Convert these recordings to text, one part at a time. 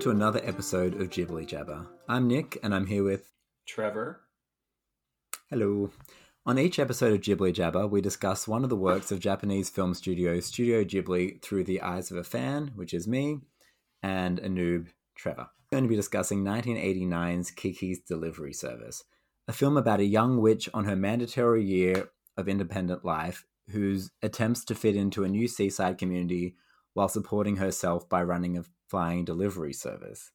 welcome to another episode of Ghibli Jabber. I'm Nick, and I'm here with Trevor. Hello. On each episode of Ghibli Jabber, we discuss one of the works of Japanese film studio Studio Ghibli through the eyes of a fan, which is me, and a noob, Trevor. We're going to be discussing 1989's Kiki's Delivery Service, a film about a young witch on her mandatory year of independent life whose attempts to fit into a new seaside community while supporting herself by running a flying delivery service.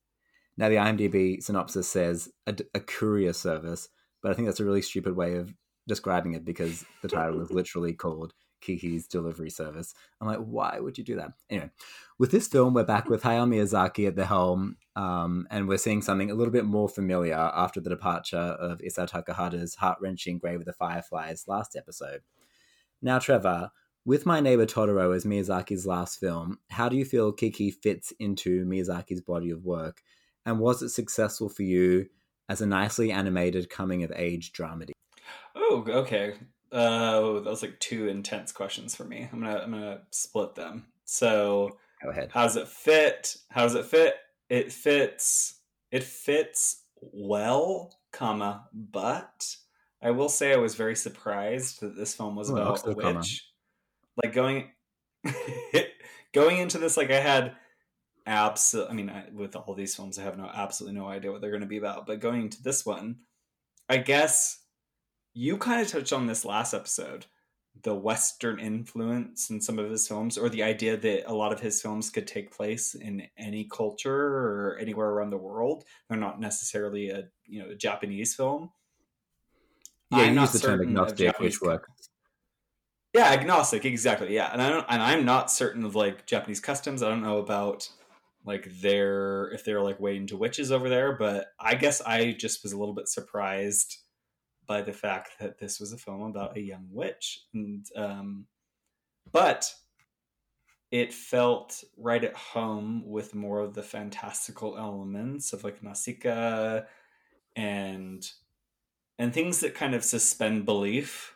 Now, the IMDb synopsis says a, a, courier service, but I think that's a really stupid way of describing it because the title is literally called Kiki's Delivery Service. I'm like, why would you do that? Anyway, with this film, we're back with Hayao Miyazaki at the helm, um, and we're seeing something a little bit more familiar after the departure of Isao Takahata's heart wrenching Grave of the Fireflies last episode. Now, Trevor, with My Neighbor Totoro as Miyazaki's last film, how do you feel Kiki fits into Miyazaki's body of work? And was it successful for you as a nicely animated coming of age dramedy? Oh, okay. Uh, that was like two intense questions for me. I'm gonna I'm gonna split them. So go ahead. How does it fit? How does it fit? It fits. It fits well, comma, but I will say I was very surprised that this film was oh, about a witch. Like going going into this like i had absolutely i mean I, with all these films i have no absolutely no idea what they're going to be about but going into this one i guess you kind of touched on this last episode the western influence in some of his films or the idea that a lot of his films could take place in any culture or anywhere around the world. They're not necessarily a you know a japanese film. Yeah I'm you use the term agnostic which works yeah, agnostic, exactly. Yeah, and I don't, and I'm not certain of like Japanese customs. I don't know about like their if they're like way into witches over there, but I guess I just was a little bit surprised by the fact that this was a film about a young witch, and um, but it felt right at home with more of the fantastical elements of like Nausicaa and and things that kind of suspend belief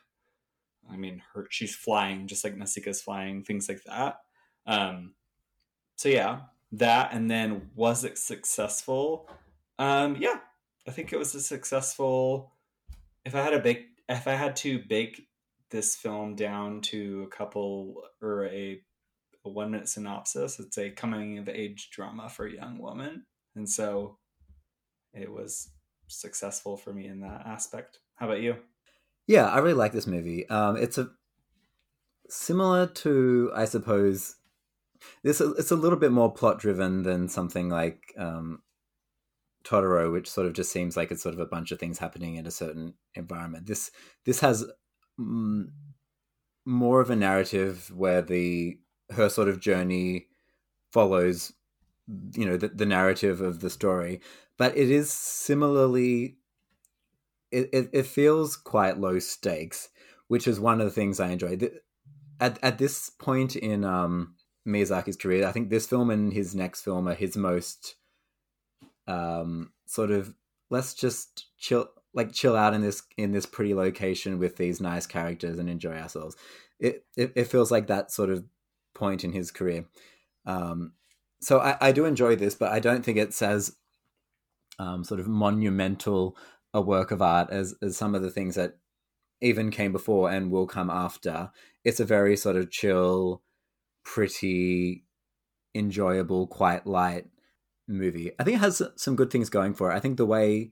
I mean, her she's flying just like Nausicaa's flying, things like that. Um, so yeah, that and then was it successful? Um, yeah, I think it was a successful. If I had a bake, if I had to bake this film down to a couple or a, a one minute synopsis, it's a coming of age drama for a young woman, and so it was successful for me in that aspect. How about you? Yeah, I really like this movie. Um, it's a similar to, I suppose, this. It's a little bit more plot driven than something like um, Totoro, which sort of just seems like it's sort of a bunch of things happening in a certain environment. This this has mm, more of a narrative where the her sort of journey follows, you know, the, the narrative of the story, but it is similarly it, it, it feels quite low stakes, which is one of the things I enjoy. At at this point in um, Miyazaki's career, I think this film and his next film are his most um, sort of let's just chill like chill out in this in this pretty location with these nice characters and enjoy ourselves. It it, it feels like that sort of point in his career. Um, so I, I do enjoy this, but I don't think it's as um, sort of monumental a work of art as as some of the things that even came before and will come after. It's a very sort of chill, pretty, enjoyable, quite light movie. I think it has some good things going for it. I think the way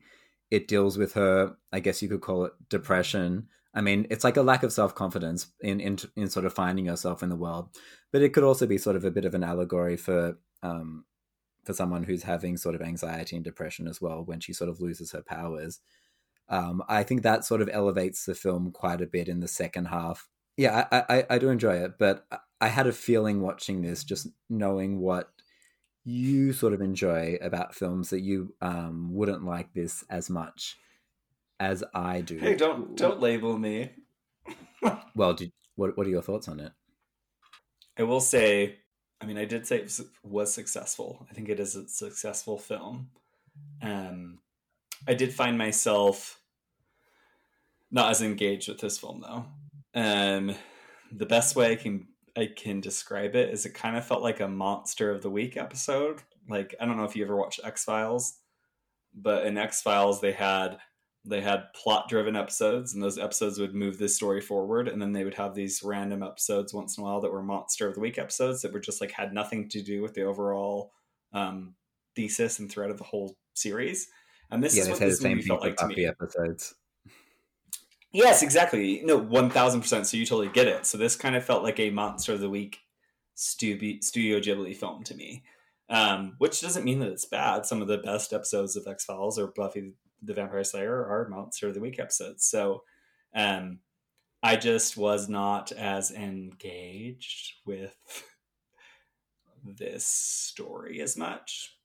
it deals with her, I guess you could call it depression. I mean, it's like a lack of self confidence in, in in sort of finding yourself in the world, but it could also be sort of a bit of an allegory for um, for someone who's having sort of anxiety and depression as well when she sort of loses her powers. Um, I think that sort of elevates the film quite a bit in the second half. Yeah, I, I, I do enjoy it, but I had a feeling watching this, just knowing what you sort of enjoy about films that you um, wouldn't like this as much as I do. Hey, don't don't label me. well, did, what what are your thoughts on it? I will say I mean, I did say it was successful. I think it is a successful film. Um, I did find myself not as engaged with this film though. Um, the best way I can I can describe it is it kind of felt like a monster of the week episode Like I don't know if you ever watched X Files, but in X Files they had they had plot driven episodes and those episodes would move the story forward and then they would have these random episodes once in a while that were monster of the week episodes that were just like had nothing to do with the overall um, thesis and thread of the whole series. And this yeah, is what this same movie felt like to me. episodes. yes exactly. No 1000% so you totally get it. So this kind of felt like a monster of the week studio, studio ghibli film to me. Um, which doesn't mean that it's bad. Some of the best episodes of x-files or buffy the Vampire Slayer are Monster of the Week episodes. So um, I just was not as engaged with this story as much.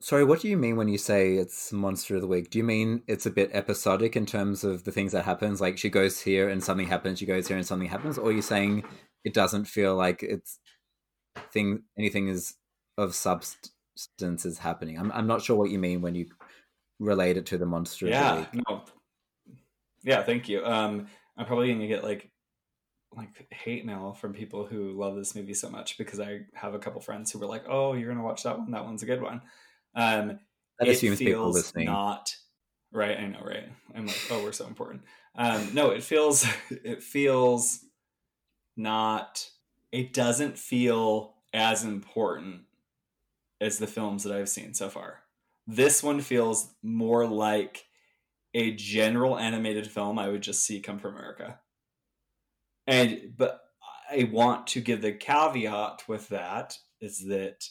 Sorry, what do you mean when you say it's Monster of the Week? Do you mean it's a bit episodic in terms of the things that happens? Like she goes here and something happens, she goes here and something happens, or are you saying it doesn't feel like it's thing anything is of substance is happening? I'm I'm not sure what you mean when you relate it to the monster yeah no. Yeah thank you. Um i'm probably gonna get like like hate mail from people who love this movie so much because i have a couple friends who were like oh you're gonna watch that one? That one's a good one. Um that it assumes people listening. not right i know right. I'm like oh we're so important. Um no it feels it feels not it doesn't feel as important as the films that i've seen so far this one feels more like a general animated film I would just see come from America. And but I want to give the caveat with that is that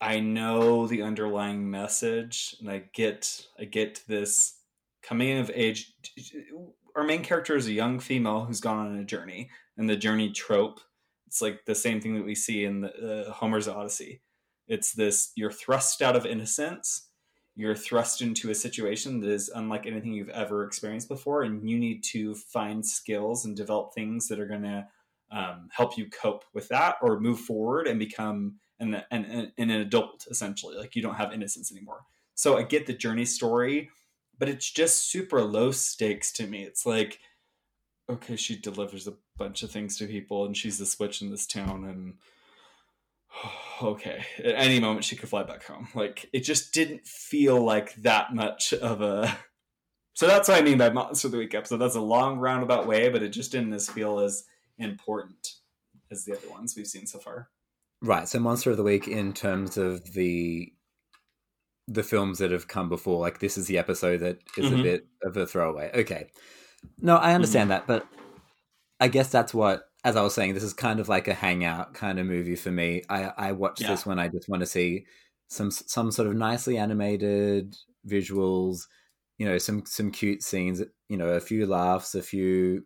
I know the underlying message and I get I get this coming of age our main character is a young female who's gone on a journey and the journey trope it's like the same thing that we see in the uh, Homer's Odyssey it's this you're thrust out of innocence, you're thrust into a situation that is unlike anything you've ever experienced before, and you need to find skills and develop things that are going to um, help you cope with that or move forward and become an, an, an adult essentially. Like you don't have innocence anymore. So I get the journey story, but it's just super low stakes to me. It's like, okay, she delivers a bunch of things to people and she's the switch in this town and okay, at any moment she could fly back home. Like it just didn't feel like that much of a. So that's what I mean by Monster of the Week episode. That's a long roundabout way, but it just didn't as feel as important as the other ones we've seen so far. Right. So Monster of the Week in terms of the the films that have come before, like this is the episode that is mm-hmm. a bit of a throwaway. Okay. No, I understand mm-hmm. that, but I guess that's what as I was saying, this is kind of like a hangout kind of movie for me. I I watch yeah. this when I just want to see some some sort of nicely animated visuals, you know, some some cute scenes, you know, a few laughs, a few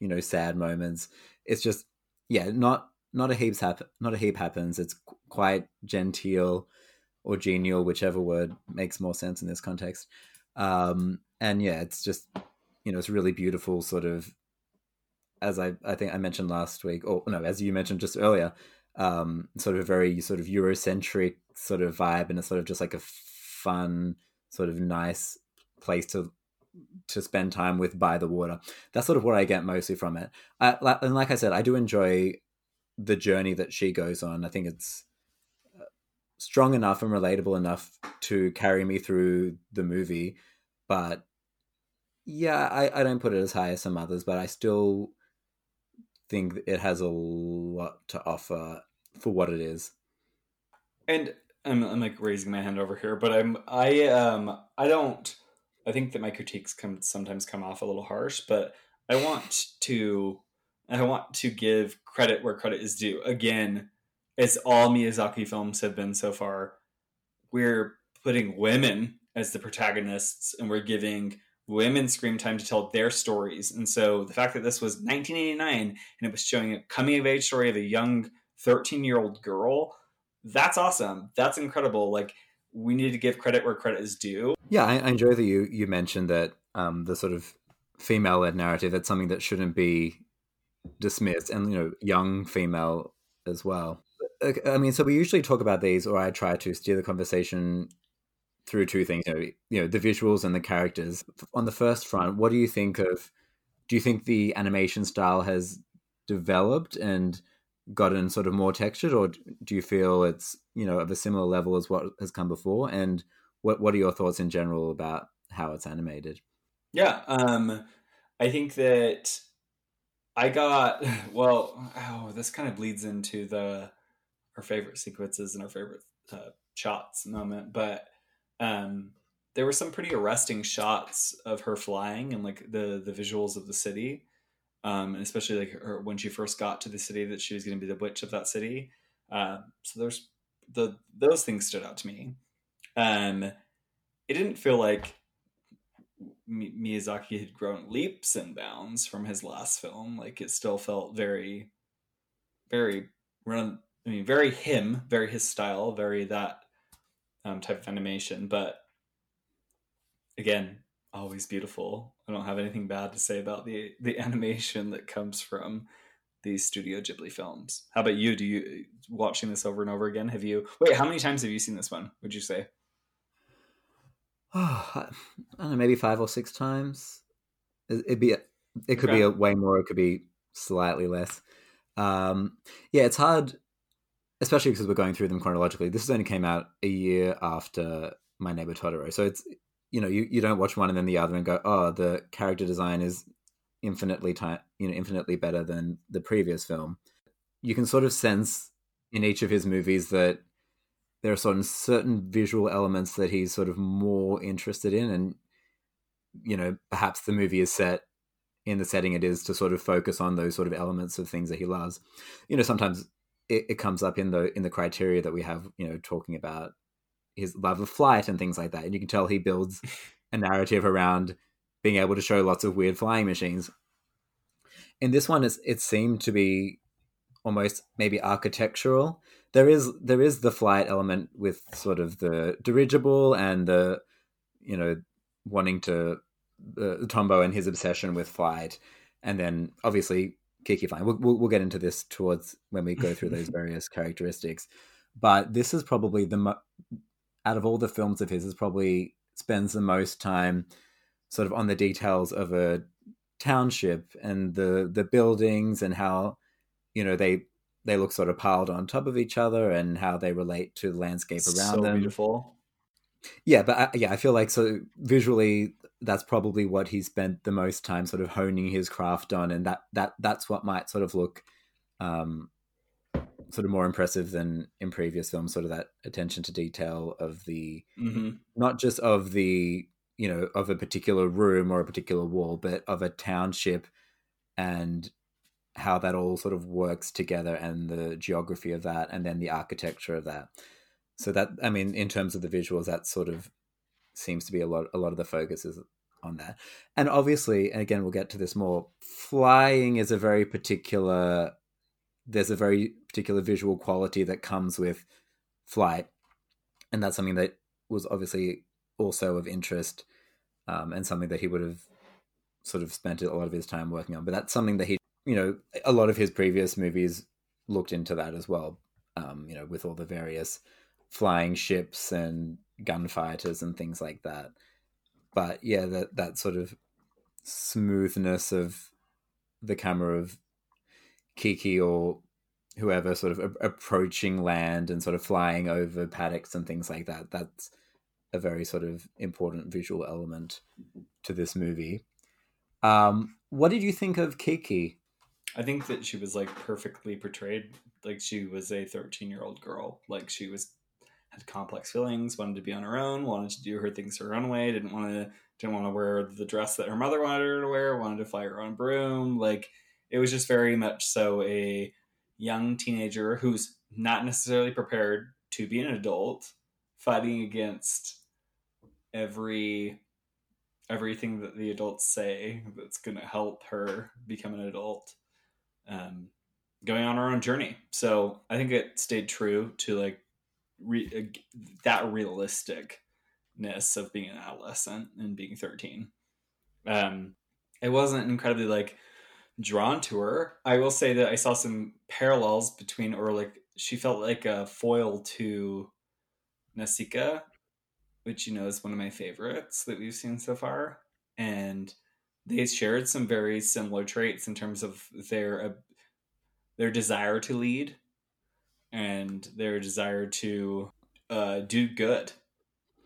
you know sad moments. It's just yeah, not not a heaps happen not a heap happens. It's quite genteel or genial, whichever word makes more sense in this context. Um, and yeah, it's just you know, it's really beautiful sort of as I, I think I mentioned last week, or no, as you mentioned just earlier, um, sort of a very sort of Eurocentric sort of vibe, and it's sort of just like a fun, sort of nice place to to spend time with by the water. That's sort of what I get mostly from it. I, and like I said, I do enjoy the journey that she goes on. I think it's uh, strong enough and relatable enough to carry me through the movie, but yeah, I, I don't put it as high as some others, but I still think it has a lot to offer for what it is. And I'm, I'm like raising my hand over here, but I'm I um I don't I think that my critiques come sometimes come off a little harsh, but I want to I want to give credit where credit is due. Again, as all Miyazaki films have been so far, we're putting women as the protagonists and we're giving women screen time to tell their stories. And so the fact that this was 1989 and it was showing a coming of age story of a young 13 year old girl, that's awesome. That's incredible. Like we need to give credit where credit is due. Yeah, I, I enjoy that you you mentioned that um, the sort of female led narrative. That's something that shouldn't be dismissed, and you know, young female as well. I mean, so we usually talk about these, or I try to steer the conversation through two things, you know, the visuals and the characters. On the first front, what do you think of? Do you think the animation style has developed, and gotten sort of more textured, or do you feel it's you know of a similar level as what has come before? And what what are your thoughts in general about how it's animated? Yeah, um, I think that I got well. Oh, this kind of bleeds into the our favorite sequences and our favorite uh, shots moment, but um, there were some pretty arresting shots of her flying and like the the visuals of the city um, and especially like her, when she first got to the city that she was going to be the witch of that city. Uh, so there's the those things stood out to me. Um, it didn't feel like Miyazaki had grown leaps and bounds from his last film. Like it still felt very, very run. I mean, very him, very his style, very that um, type of animation. But again, always beautiful. I don't have anything bad to say about the the animation that comes from these Studio Ghibli films. How about you? Do you watching this over and over again? Have you wait? How many times have you seen this one? Would you say? Oh, I don't know, maybe five or six times. It'd be it could okay. be a way more. It could be slightly less. Um, yeah, it's hard, especially because we're going through them chronologically. This only came out a year after My Neighbor Totoro, so it's you know you, you don't watch one and then the other and go oh the character design is infinitely you know infinitely better than the previous film. You can sort of sense in each of his movies that there are certain certain visual elements that he's sort of more interested in and you know perhaps the movie is set in the setting it is to sort of focus on those sort of elements of things that he loves. You know sometimes it, it comes up in the in the criteria that we have you know talking about his love of flight and things like that. And you can tell he builds a narrative around being able to show lots of weird flying machines. In this one, it's, it seemed to be almost maybe architectural. There is there is the flight element with sort of the dirigible and the you know wanting to the Tombo and his obsession with flight, and then obviously Kiki flying. We'll, we'll, we'll get into this towards when we go through those various characteristics. But this is probably the mo- out of all the films of his, is probably spends the most time sort of on the details of a township and the the buildings and how you know they they look sort of piled on top of each other and how they relate to the landscape around so them. Beautiful. Yeah, but I, yeah, I feel like so visually that's probably what he spent the most time sort of honing his craft on, and that that that's what might sort of look um, sort of more impressive than in previous films sort of that attention to detail of the mm-hmm. not just of the you know of a particular room or a particular wall but of a township and how that all sort of works together and the geography of that and then the architecture of that so that i mean in terms of the visuals that sort of seems to be a lot a lot of the focus is on that and obviously and again we'll get to this more flying is a very particular there's a very particular visual quality that comes with flight, and that's something that was obviously also of interest um, and something that he would have sort of spent a lot of his time working on. But that's something that he, you know, a lot of his previous movies looked into that as well. Um, you know, with all the various flying ships and gunfighters and things like that. But yeah, that that sort of smoothness of the camera of Kiki or whoever sort of a- approaching land and sort of flying over paddocks and things like that. That's a very sort of important visual element to this movie. Um, what did you think of Kiki? I think that she was like perfectly portrayed. Like she was a 13 year old girl. Like she was had complex feelings, wanted to be on her own, wanted to do her things her own way, didn't want to didn't want to wear the dress that her mother wanted her to wear, wanted to fly her own broom. Like it was just very much so a young teenager who's not necessarily prepared to be an adult fighting against every everything that the adults say that's going to help her become an adult um, going on her own journey so i think it stayed true to like re- uh, that realisticness of being an adolescent and being 13 um, it wasn't incredibly like drawn to her. I will say that I saw some parallels between, or like she felt like a foil to Nausicaa which you know is one of my favorites that we've seen so far, and they shared some very similar traits in terms of their their desire to lead and their desire to uh, do good.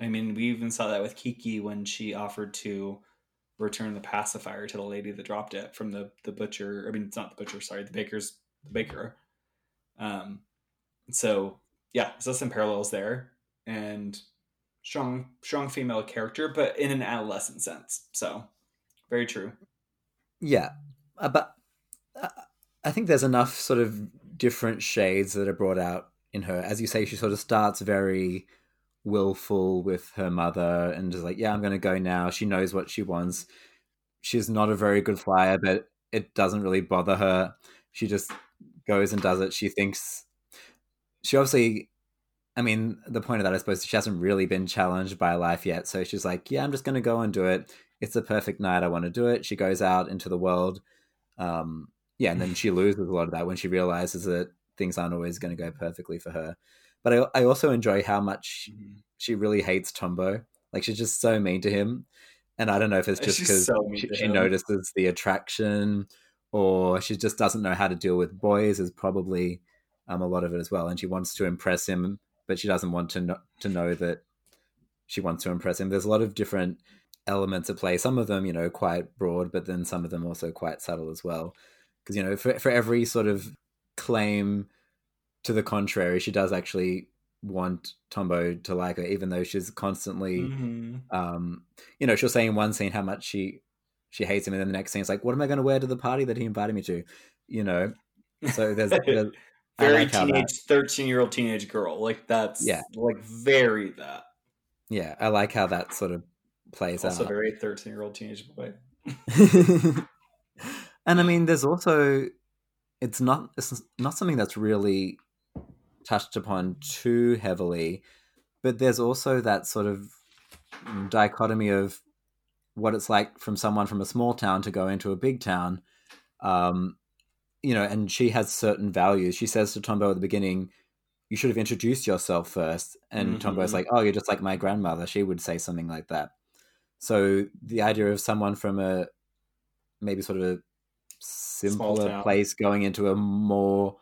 I mean, we even saw that with Kiki when she offered to return the pacifier to the lady that dropped it from the the butcher. I mean, it's not the butcher. Sorry, the baker's the baker. Um, so yeah, so some parallels there, and strong strong female character, but in an adolescent sense. So very true. Yeah, uh, but uh, I think there's enough sort of different shades that are brought out in her. As you say, she sort of starts very willful with her mother and is like, yeah, I'm going to go now. She knows what she wants. She's not a very good flyer, but it doesn't really bother her. She just goes and does it. She thinks she obviously, I mean, the point of that, I suppose, she hasn't really been challenged by life yet. So she's like, yeah, I'm just going to go and do it. It's a perfect night. I want to do it. She goes out into the world. Um, yeah, and then she loses a lot of that when she realizes that things aren't always going to go perfectly for her. But I, I also enjoy how much mm-hmm. she really hates Tombo. Like she's just so mean to him, and I don't know if it's just because so she, she notices the attraction, or she just doesn't know how to deal with boys. Is probably um, a lot of it as well, and she wants to impress him, but she doesn't want to know, to know that she wants to impress him. There's a lot of different elements at play. Some of them, you know, quite broad, but then some of them also quite subtle as well. Because you know, for for every sort of claim to the contrary, she does actually want Tombo to like her, even though she's constantly, mm-hmm. um, you know, she'll say in one scene how much she she hates him, and then the next scene is like, "What am I going to wear to the party that he invited me to?" You know, so there's, there's very like teenage, thirteen year old teenage girl, like that's yeah, like very that. Yeah, I like how that sort of plays also out. Also, very thirteen year old teenage boy. and I mean, there's also it's not it's not something that's really touched upon too heavily, but there's also that sort of dichotomy of what it's like from someone from a small town to go into a big town. Um, you know, and she has certain values. She says to Tombo at the beginning, "You should have introduced yourself first. And mm-hmm. Tombo's like, "Oh, you're just like my grandmother." She would say something like that. So the idea of someone from a maybe sort of a simpler place going into a more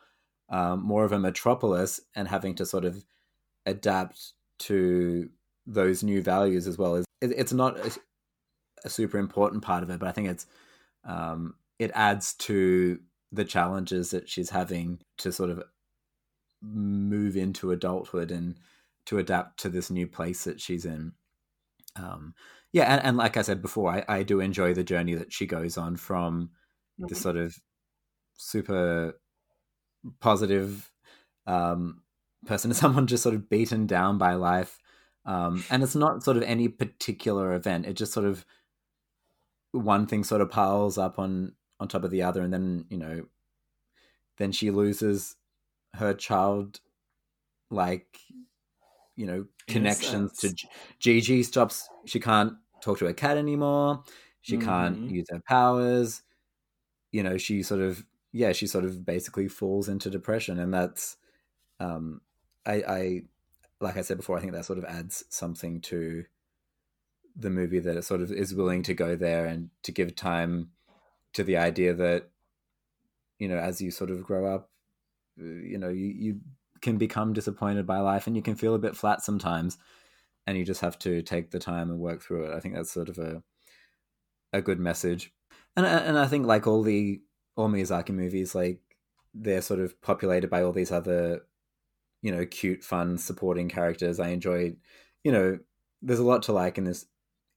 um, more of a metropolis and having to sort of adapt to those new values as well is it, it's not a, a, super important part of it but i think it's um, it adds to the challenges that she's having to sort of move into adulthood and to adapt to this new place that she's in. Um, yeah and, and, like i said before I, I do enjoy the journey that she goes on from mm-hmm. this sort of super positive um, person to someone just sort of beaten down by life. Um, and it's not sort of any particular event. It just sort of one thing sort of piles up on on top of the other, and then you know, then she loses her child, like you know, connections to Jiji. Stops. She can't talk to her cat anymore. She mm-hmm. can't use her powers you know she sort of yeah she sort of basically falls into depression and that's um i i like i said before i think that sort of adds something to the movie that it sort of is willing to go there and to give time to the idea that you know as you sort of grow up uh, you know you, you can become disappointed by life and you can feel a bit flat sometimes and you just have to take the time and work through it. I think that's sort of a a good message and and I think like all the all Miyazaki movies, like they're sort of populated by all these other, you know, cute, fun supporting characters. I enjoy, you know, there's a lot to like in this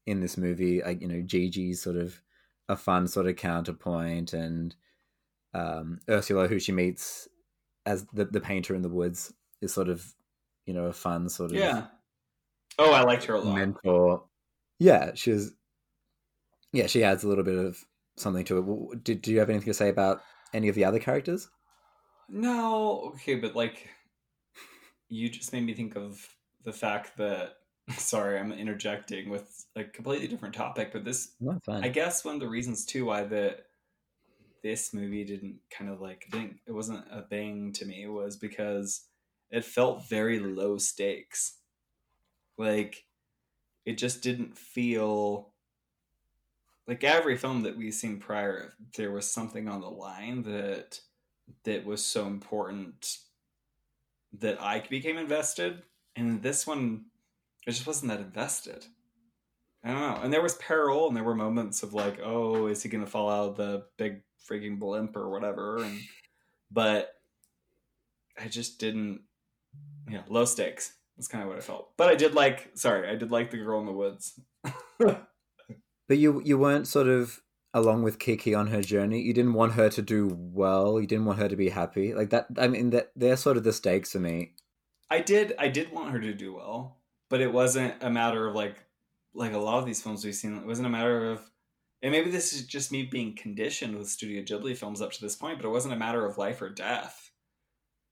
in this movie. Like you know, Jiji's sort of a fun sort of counterpoint, and um, Ursula, who she meets as the the painter in the woods, is sort of you know a fun sort of yeah. Oh, I liked her a lot. Mentor. Yeah, she's yeah, she adds a little bit of something to it. Did do you have anything to say about any of the other characters? No, okay, but like you just made me think of the fact that sorry, I'm interjecting with a completely different topic, but this no, I guess one of the reasons too why the this movie didn't kind of like didn't it wasn't a bang to me was because it felt very low stakes. Like it just didn't feel like every film that we've seen prior, there was something on the line that that was so important that I became invested. And this one, it just wasn't that invested. I don't know. And there was peril, and there were moments of like, oh, is he going to fall out of the big freaking blimp or whatever? And but I just didn't. Know, low stakes. That's kind of what I felt. But I did like. Sorry, I did like the girl in the woods. but you you weren't sort of along with Kiki on her journey. You didn't want her to do well. You didn't want her to be happy. Like that. I mean, that they're sort of the stakes for me. I did. I did want her to do well, but it wasn't a matter of like like a lot of these films we've seen, it wasn't a matter of, and maybe this is just me being conditioned with Studio Ghibli films up to this point, but it wasn't a matter of life or death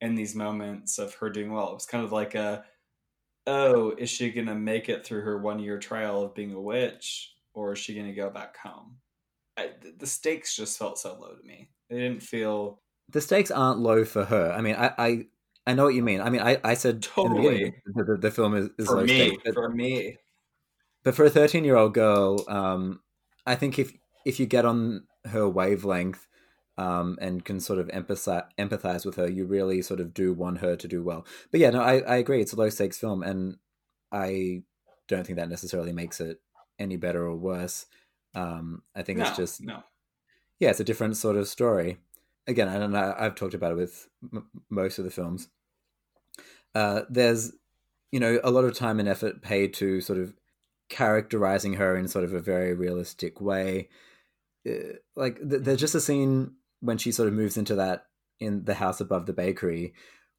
in these moments of her doing well. It was kind of like a, oh, is she going to make it through her one year trial of being a witch, or is she going to go back home? I, the stakes just felt so low to me. They didn't feel. The stakes aren't low for her. I mean, I, I I know what you mean. I mean, I, I said totally the, the, the, film is, is for low me. stakes, for me, but for a 13 year old girl, um, I think if if you get on her wavelength um, and can sort of empathize, empathize with her, you really sort of do want her to do well. But yeah, no, I, I agree. It's a low stakes film, and I don't think that necessarily makes it any better or worse. Um, I think no, it's just no. Yeah, it's a different sort of story. Again, I don't know. I've talked about it with m- most of the films. Uh, there's, you know, a lot of time and effort paid to sort of characterizing her in sort of a very realistic way. Uh, like th- there's just a scene when she sort of moves into that in the house above the bakery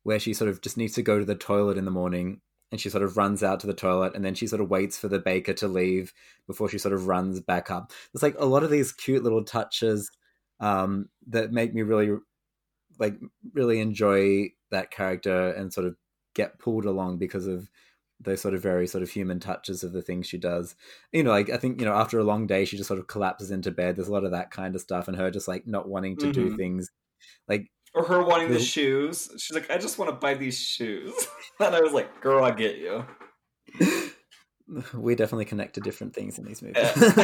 where she sort of just needs to go to the toilet in the morning and she sort of runs out to the toilet and then she sort of waits for the baker to leave before she sort of runs back up. It's like a lot of these cute little touches um, that make me really like really enjoy that character and sort of get pulled along because of those sort of very sort of human touches of the things she does. You know, like I think, you know, after a long day she just sort of collapses into bed. There's a lot of that kind of stuff and her just like not wanting to mm-hmm. do things like or her wanting the shoes. She's like, I just want to buy these shoes. and I was like, girl, I get you. We definitely connect to different things in these movies. and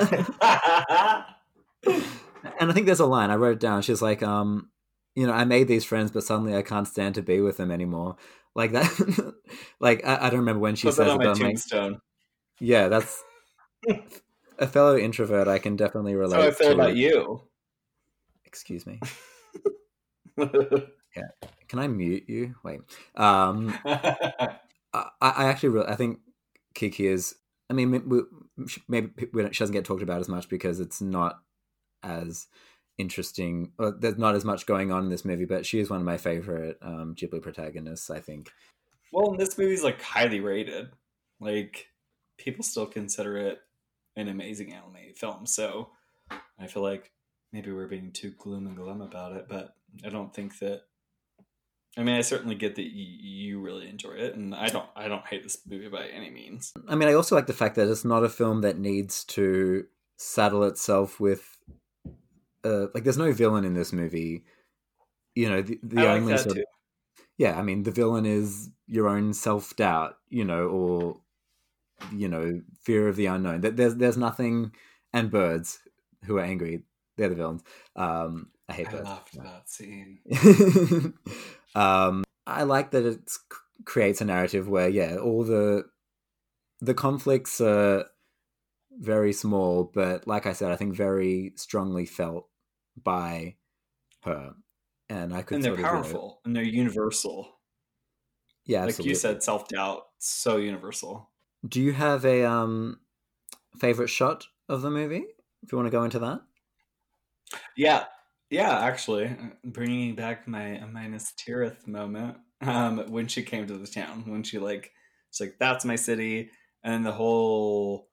I think there's a line, I wrote it down. She's like, um, you know, I made these friends, but suddenly I can't stand to be with them anymore like that. like I, I, don't remember when she Put says that on my tombstone. yeah, that's a fellow introvert. I can definitely relate. How I feel about you. Excuse me. yeah, can I mute you? Wait. Um, I, I actually, really, I think Kiki is. I mean, maybe she doesn't get talked about as much because it's not as interesting. Well, there's not as much going on in this movie, but she is one of my favorite um, Ghibli protagonists. I think. Well, this movie's like highly rated. Like people still consider it an amazing anime film. So I feel like maybe we're being too gloom and glum about it, but I don't think that. I mean, I certainly get that you really enjoy it, and I don't. I don't hate this movie by any means. I mean, I also like the fact that it's not a film that needs to saddle itself with uh, like there's no villain in this movie. You know, the, the like only sort of, yeah, I mean, the villain is your own self doubt, you know, or you know, fear of the unknown. That There's there's nothing, and birds who are angry, they're the villains. Um, I hate I birds. loved that scene. um, I like that it creates a narrative where yeah, all the the conflicts are very small, but like I said, I think very strongly felt by her, and I could. And they're powerful, and they're universal. Yeah, like absolutely. you said, self doubt so universal. Do you have a um favorite shot of the movie? If you want to go into that. Yeah, yeah. Actually, bringing back my Minas Tirith moment um, when she came to the town, when she like, it's like that's my city, and the whole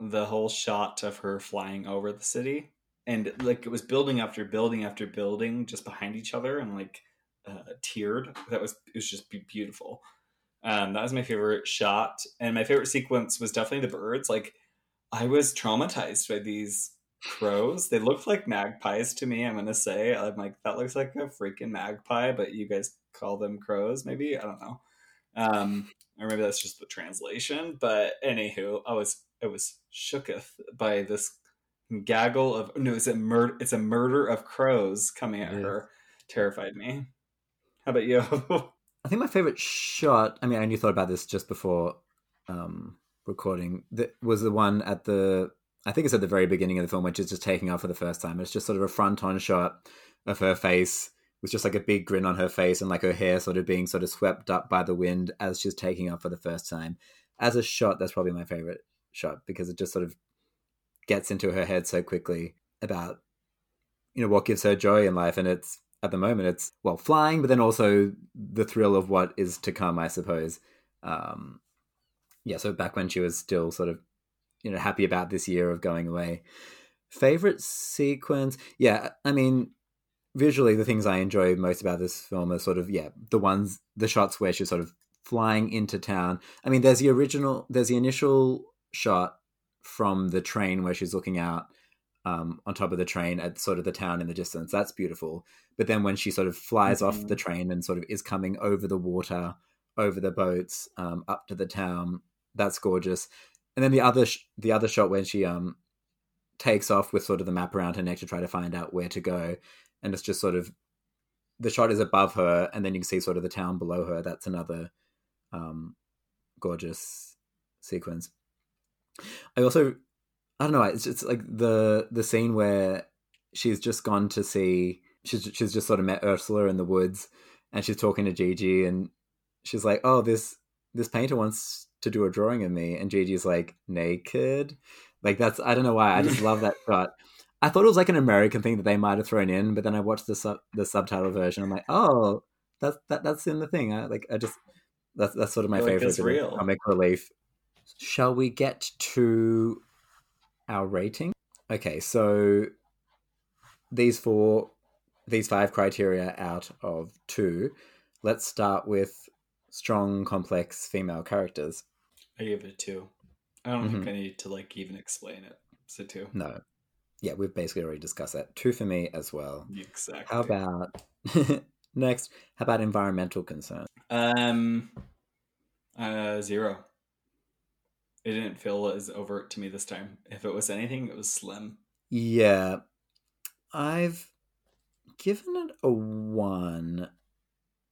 the whole shot of her flying over the city and like it was building after building after building just behind each other and like uh, tiered. That was it was just beautiful. Um, that was my favorite shot, and my favorite sequence was definitely the birds. Like I was traumatized by these crows. They looked like magpies to me. I'm gonna say I'm like that looks like a freaking magpie, but you guys call them crows, maybe I don't know. Um, or maybe that's just the translation. But anywho, I was I was shooketh by this gaggle of no, it's a murder. It's a murder of crows coming at her terrified me. How about you? I think my favorite shot. I mean, I only thought about this just before um, recording. That was the one at the. I think it's at the very beginning of the film, which is just taking off for the first time. It's just sort of a front-on shot of her face with just like a big grin on her face and like her hair sort of being sort of swept up by the wind as she's taking off for the first time. As a shot, that's probably my favorite shot because it just sort of gets into her head so quickly about you know what gives her joy in life and it's at the moment it's well flying but then also the thrill of what is to come i suppose um yeah so back when she was still sort of you know happy about this year of going away favorite sequence yeah i mean visually the things i enjoy most about this film are sort of yeah the ones the shots where she's sort of flying into town i mean there's the original there's the initial shot from the train where she's looking out um, on top of the train at sort of the town in the distance. That's beautiful. But then when she sort of flies mm-hmm. off the train and sort of is coming over the water, over the boats, um, up to the town, that's gorgeous. And then the other sh- the other shot when she um takes off with sort of the map around her neck to try to find out where to go, and it's just sort of the shot is above her, and then you can see sort of the town below her. That's another um, gorgeous sequence. I also I don't know. It's just like the the scene where she's just gone to see. She's she's just sort of met Ursula in the woods, and she's talking to Jiji, and she's like, "Oh, this this painter wants to do a drawing of me," and Jiji's like, "Naked." Like that's I don't know why. I just love that shot. I thought it was like an American thing that they might have thrown in, but then I watched the sub the subtitle version. I'm like, oh, that's that that's in the thing. I like I just that's that's sort of my favorite real. comic relief. Shall we get to our rating. Okay, so these four, these five criteria out of two. Let's start with strong, complex female characters. I give it a two. I don't mm-hmm. think I need to like even explain it. So two. No. Yeah, we've basically already discussed that. Two for me as well. Exactly. How about next? How about environmental concerns? Um, uh, zero it didn't feel as overt to me this time. If it was anything, it was slim. Yeah. I've given it a one.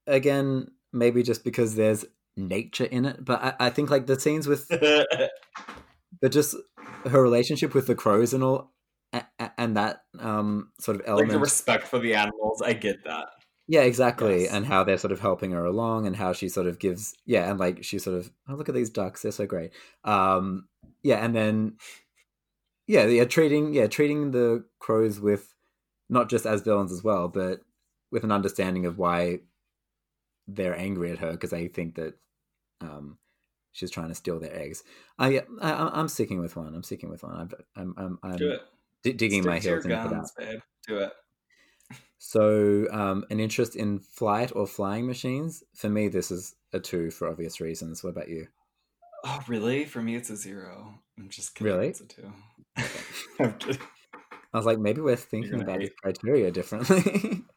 Again, maybe just because there's nature in it, but I, I think like the scenes with but just her relationship with the crows and all and that um sort of element like the respect for the animals i get that yeah, exactly. Yes. And how they're sort of helping her along and how she sort of gives yeah, and like she sort of oh look at these ducks, they're so great. Um yeah, and then yeah, yeah, treating yeah, treating the crows with not just as villains as well, but with an understanding of why they're angry at her because they think that um she's trying to steal their eggs. I, I am sticking with one. I'm sticking with one. I'm I'm I'm, Do it. D- digging Stick my heels into guns, that. Babe. Do it. So, um, an interest in flight or flying machines? For me, this is a two for obvious reasons. What about you? Oh, really? For me, it's a zero. I'm just kidding. Really? It's a two. I'm kidding. I was like, maybe we're thinking about hate. criteria differently.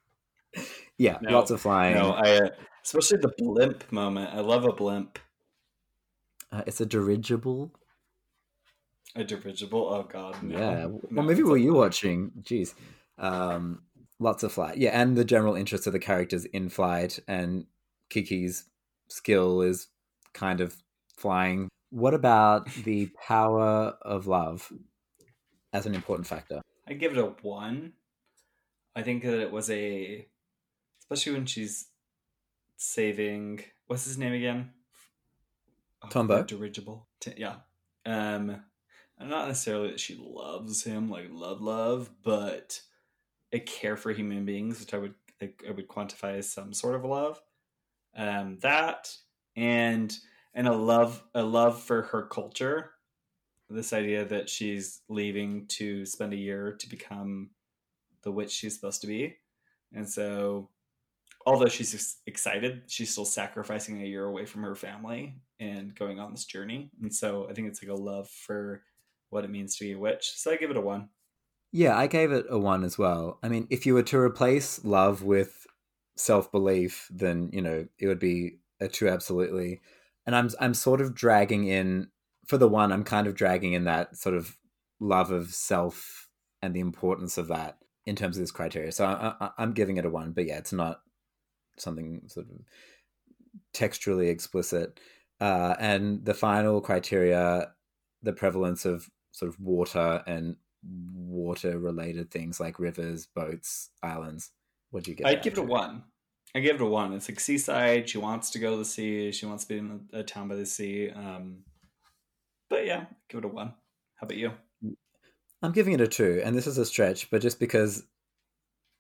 yeah, no, lots of flying. No, I uh, especially the blimp moment. I love a blimp. Uh, it's a dirigible. A dirigible? Oh God, no. Yeah. Well, no, maybe were you watching? Jeez. Um, lots of flight. Yeah, and the general interest of the characters in flight, and Kiki's skill is kind of flying. What about the power of love as an important factor? I give it a one. I think that it was a, especially when she's saving. What's his name again? Oh, Tombo. Dirigible. Yeah. Um, not necessarily that she loves him, like love, love, but a care for human beings, which I would I would quantify as some sort of love. Um, that and and a love a love for her culture. This idea that she's leaving to spend a year to become the witch she's supposed to be, and so although she's excited, she's still sacrificing a year away from her family and going on this journey. And so I think it's like a love for what it means to be a witch. So I give it a one. Yeah, I gave it a one as well. I mean, if you were to replace love with self belief, then you know it would be a two absolutely. And I'm I'm sort of dragging in for the one. I'm kind of dragging in that sort of love of self and the importance of that. in terms of this criteria. So I, am giving it a one, but yeah, it's not something sort of textually explicit. Uh, and the final criteria, the prevalence of sort of water and water related things like rivers, boats, islands. What do you get? I'd give it a one. I give it a one. It's like seaside. She wants to go to the sea. She wants to be in a, a town by the sea. Um, but yeah, give it a one. How about you? I'm giving it a two, and this is a stretch, but just because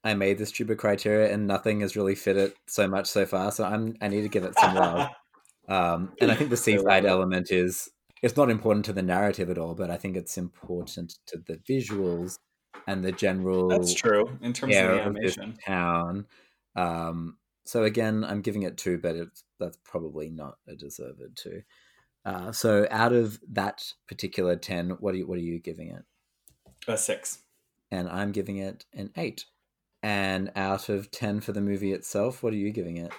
I made this stupid criteria and nothing has really fit it so much so far, so I'm I need to give it some love. um, and I think the seaside element is it's not important to the narrative at all, but I think it's important to the visuals and the general. That's true in terms of the animation. Of town. Um, so again, I'm giving it two, but it's that's probably not a deserved two. Uh, so out of that particular ten, what are you what are you giving it? A six. And I'm giving it an eight. And out of ten for the movie itself, what are you giving it?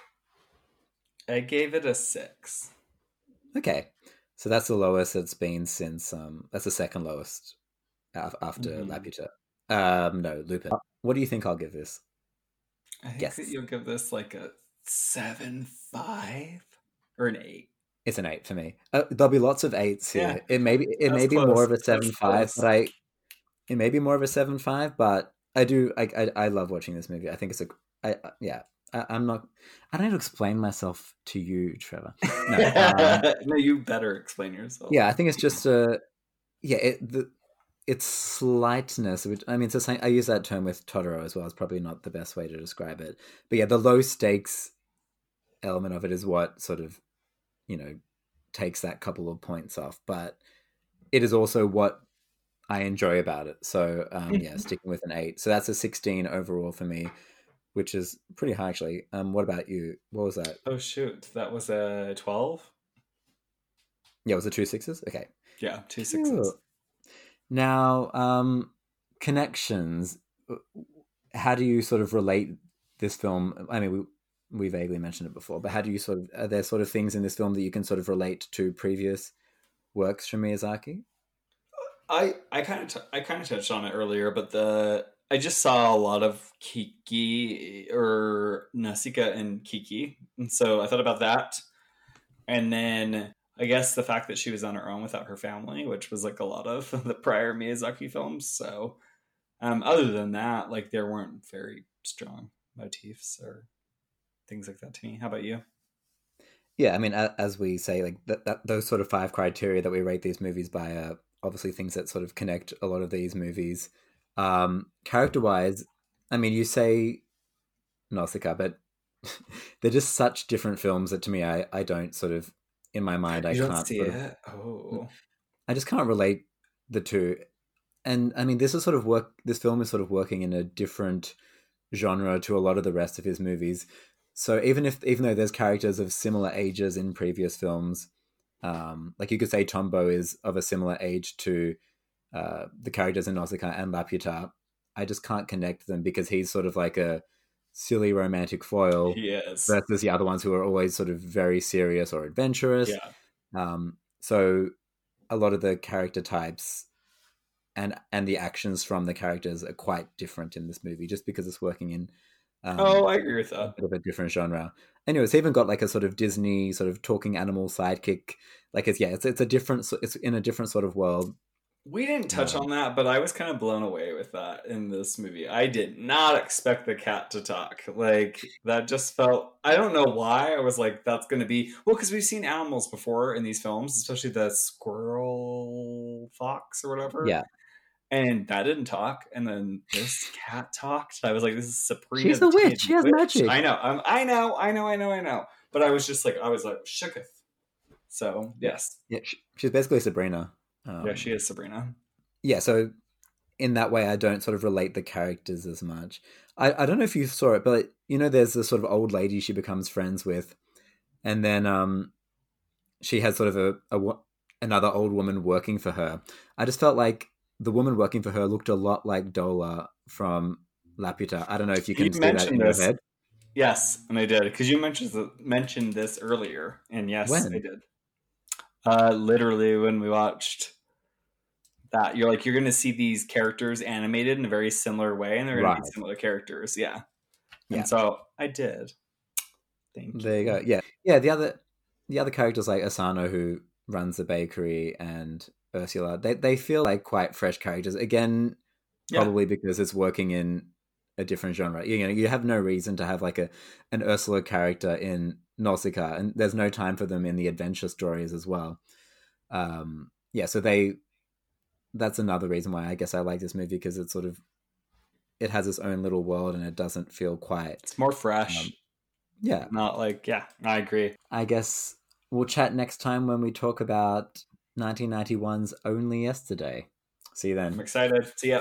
I gave it a six. Okay, so that's the lowest it's been since. Um, that's the second lowest after mm-hmm. Laputa. Um, no, Lupin. What do you think I'll give this? I think Guess. that you'll give this like a seven five or an eight. It's an eight for me. Uh, there'll be lots of eights here. Yeah. It may be it may be more of a seven That's five, close. but I it may be more of a seven five, but I do I, I, I love watching this movie. I think it's a I yeah. I, am not. I don't need to explain myself to you, Trevor. No, um, no, you better explain yourself. Yeah, I think it's just a yeah. It, the its slightness. Which I mean, it's a, I use that term with Totoro as well. It's probably not the best way to describe it, but yeah, the low stakes element of it is what sort of you know takes that couple of points off. But it is also what I enjoy about it. So um, yeah, sticking with an eight. So that's a sixteen overall for me, which is pretty high actually. Um, what about you? What was that? Oh shoot, that was a twelve. Yeah, was it two sixes? Okay. Yeah, two sixes. Now, um, connections. Uh, how do you sort of relate this film? I mean, we we vaguely mentioned it before, but how do you sort of are there sort of things in this film that you can sort of relate to previous works from Miyazaki? I I kind of t- I kind of touched on it earlier, but the I just saw a lot of Kiki or Nausicaa and Kiki, and so I thought about that, and then I guess the fact that she was on her own without her family, which was like a lot of the prior Miyazaki films. So, um, other than that, like there weren't very strong motifs or things like that to me. How about you? Yeah, I mean, as we say, like that, that those sort of five criteria that we rate these movies by are obviously things that sort of connect a lot of these movies. Um, character wise, I mean, you say Nausicaa, but they're just such different films that to me, I, I don't sort of, in my mind, I you can't. see it. Of, oh, I just can't relate the two. And I mean, this is sort of work. This film is sort of working in a different genre to a lot of the rest of his movies. So even if, even though there's characters of similar ages in previous films, um, like you could say Tombo is of a similar age to uh, the characters in Nausicaa and Laputa. I just can't connect them because he's sort of like a silly romantic foil yes. versus the other ones who are always sort of very serious or adventurous. Yeah. Um, so a lot of the character types and and the actions from the characters are quite different in this movie just because it's working in um, oh, I agree with that. A bit of a different genre. Anyway, it's even got like a sort of Disney sort of talking animal sidekick. Like it's yeah, it's it's a different. It's in a different sort of world. We didn't touch on that, but I was kind of blown away with that in this movie. I did not expect the cat to talk. Like that just felt. I don't know why. I was like, that's going to be well because we've seen animals before in these films, especially the squirrel fox or whatever. Yeah and that didn't talk. And then this cat talked. I was like, "This is Sabrina." She's a witch. She has witch. magic. I know. Um, I know. I know. I know. I know. But I was just like, I was like, shooketh. So yes, yeah, she, she's basically Sabrina. Um, yeah, she is Sabrina. Yeah. So in that way, I don't sort of relate the characters as much. I, I don't know if you saw it, but you know, there's this sort of old lady she becomes friends with, and then um, she has sort of a, a another old woman working for her. I just felt like the woman working for her looked a lot like Dola from Laputa. I don't know if you can you see that in this. your head. Yes, and I did because you mentioned mentioned this earlier, and yes, when? I did. Uh, literally when we watched that you're like you're going to see these characters animated in a very similar way, and they're going Right. to be similar characters. Yeah. Yeah. And so I did. Thank you. There you go. Yeah, yeah. The other, the other characters like Osono, who runs the bakery, and Ursula, they they feel like quite fresh characters. Again, Yeah. probably because it's working in a different genre. You know, you have no reason to have like a an Ursula character in Nausicaa, and there's no time for them in the adventure stories as well. Um, yeah, so they. That's another reason why I guess I like this movie because it's sort of, it has its own little world and it doesn't feel quite. It's more fresh. Um, Yeah, Not like yeah, I agree. I guess we'll chat next time when we talk about 1991's Only Yesterday. See you then. I'm excited. See ya.